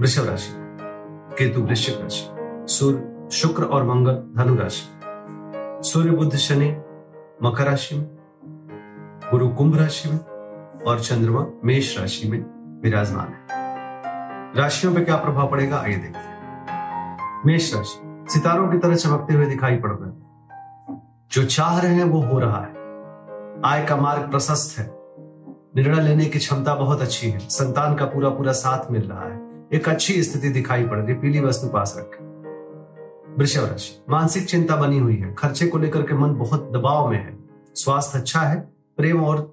वृषभ राशि, केतु वृश्चिक राशि, सूर्य, शुक्र और मंगल धनु राशि। सूर्य बुद्ध शनि मकर राशि में, गुरु कुंभ राशि में और चंद्रमा मेष राशि में विराजमान है। राशियों पे क्या प्रभाव पड़ेगा, आइए देखते हैं। मेष राशि, सितारों की तरह चमकते हुए दिखाई पड़ रहे हैं। जो चाह रहे हैं, वो हो रहा है। आय का मार्ग प्रशस्त है। निर्णय लेने की क्षमता बहुत अच्छी है। संतान का पूरा पूरा साथ मिल रहा है। एक अच्छी स्थिति दिखाई पड़ रही पीली वस्तु पास रखें। वृषभ राशि, मानसिक चिंता बनी हुई है, खर्चे को लेकर के मन बहुत दबाव में है। स्वास्थ्य अच्छा है, प्रेम और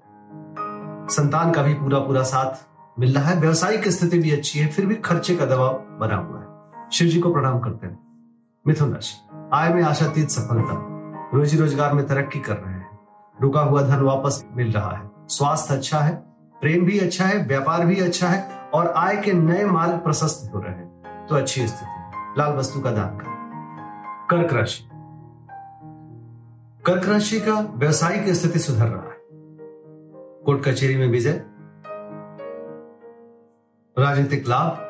संतान का भी पूरा पूरा साथ मिल रहा है, व्यवसायिक स्थिति भी अच्छी है, फिर भी खर्चे का दबाव बना हुआ है। शिव जी को प्रणाम करते हैं। मिथुन राशि, आय में आशातीत सफलता रोजी रोज़गार में तरक्की कर रहे हैं, रुका हुआ धन वापस मिल रहा है, स्वास्थ्य अच्छा है, प्रेम भी अच्छा है, व्यापार भी अच्छा है और आय के नए मार्ग प्रशस्त हो रहे हैं। तो अच्छी स्थिति। लाल वस्तु का दान करें। कर्क राशि। कर्क राशि का व्यवसायिक स्थिति सुधर रहा है। कोर्ट कचहरी में विजय। राजनीतिक लाभ।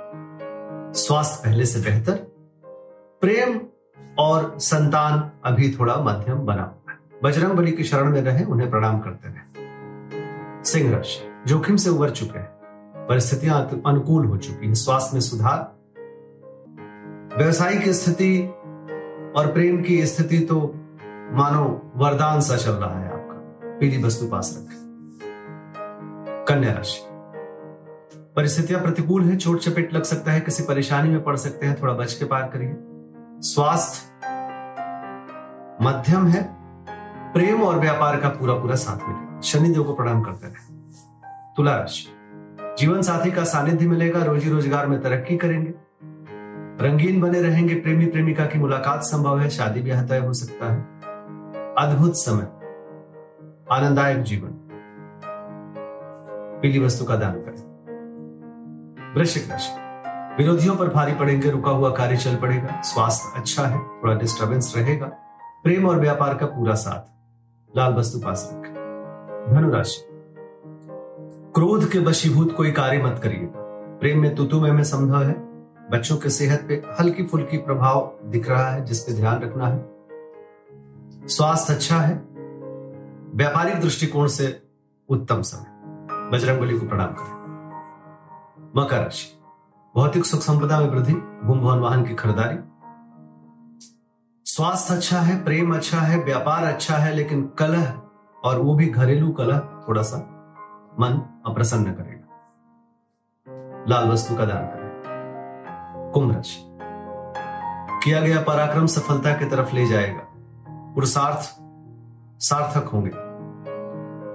स्वास्थ्य पहले से बेहतर। प्रेम और संतान अभी थोड़ा मध्यम बना हुआ है। बजरंग बली की शरण में रहे, उन्हें प्रणाम करते रहे। सिंह राशि। जोखिम से उबर चुके हैं। परिस्थितियाँ अनुकूल हो चुकी हैं, स्वास्थ्य में सुधार। व्यवसायिक स्थिति और प्रेम की स्थिति तो मानो वरदान सा चल रहा है आपका। पीली वस्तु पास रखें। कन्या राशि। परिस्थितियाँ प्रतिकूल हैं, चोट चपेट लग सकता है, किसी परेशानी में पड़ सकते हैं, थोड़ा बच के पार करिए। स्वास्थ्य मध्यम है, प्रेम और व्यापार का पूरा पूरा साथ मिले। शनिदेव को प्रणाम करते रहे। तुला राशि। जीवन साथी का सानिध्य मिलेगा, रोजी रोज़गार में तरक्की करेंगे। रंगीन बने रहेंगे प्रेमी प्रेमिका की मुलाकात संभव है, शादी ब्याह तय हो सकता है। अद्भुत समय। आनंददायक जीवन। पीली वस्तु का दान करें। वृश्चिक राशि। विरोधियों पर भारी पड़ेंगे, रुका हुआ कार्य चल पड़ेगा। स्वास्थ्य अच्छा है, थोड़ा डिस्टर्बेंस रहेगा। प्रेम और व्यापार का पूरा साथ। लाल वस्तु पास रखें। धनुराशि। क्रोध के वशीभूत कोई कार्य मत करिए। प्रेम में तुतु में संभव है। बच्चों के सेहत पे हल्की फुल्की प्रभाव दिख रहा है जिसपे ध्यान रखना है। स्वास्थ्य अच्छा है। व्यापारिक दृष्टिकोण से उत्तम समय। बजरंगबली को प्रणाम करें। मकर राशि। भौतिक सुख संपदा में वृद्धि भूम भवन वाहन की खरीदारी। स्वास्थ्य अच्छा है, प्रेम अच्छा है, व्यापार अच्छा है, लेकिन कलह और वो भी घरेलू कलह, थोड़ा सा मन अप्रसन्न करेगा। लाल वस्तु का दान करें। कुंभ राशि। किया गया पराक्रम सफलता की तरफ़ ले जाएगा। पुरुषार्थ सार्थक होंगे।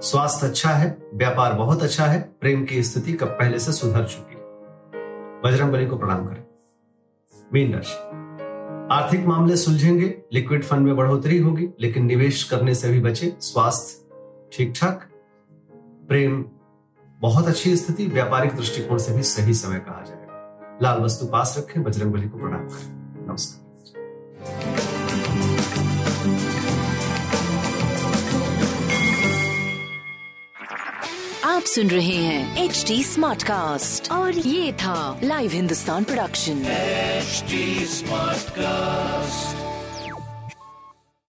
स्वास्थ्य अच्छा है, व्यापार बहुत अच्छा है, प्रेम की स्थिति कब पहले से सुधर चुकी है। बजरंग बली को प्रणाम करें। मीन राशि। आर्थिक मामले सुलझेंगे, लिक्विड फंड में बढ़ोतरी होगी, लेकिन निवेश करने से भी बचे स्वास्थ्य ठीक ठाक प्रेम बहुत अच्छी स्थिति व्यापारिक दृष्टिकोण से भी सही समय कहा जाएगा। लाल वस्तु पास रखें बजरंग बली को प्रणाम करें। नमस्कार। आप सुन रहे हैं एच डी स्मार्ट कास्ट और ये था live Hindustan production smart Smartcast.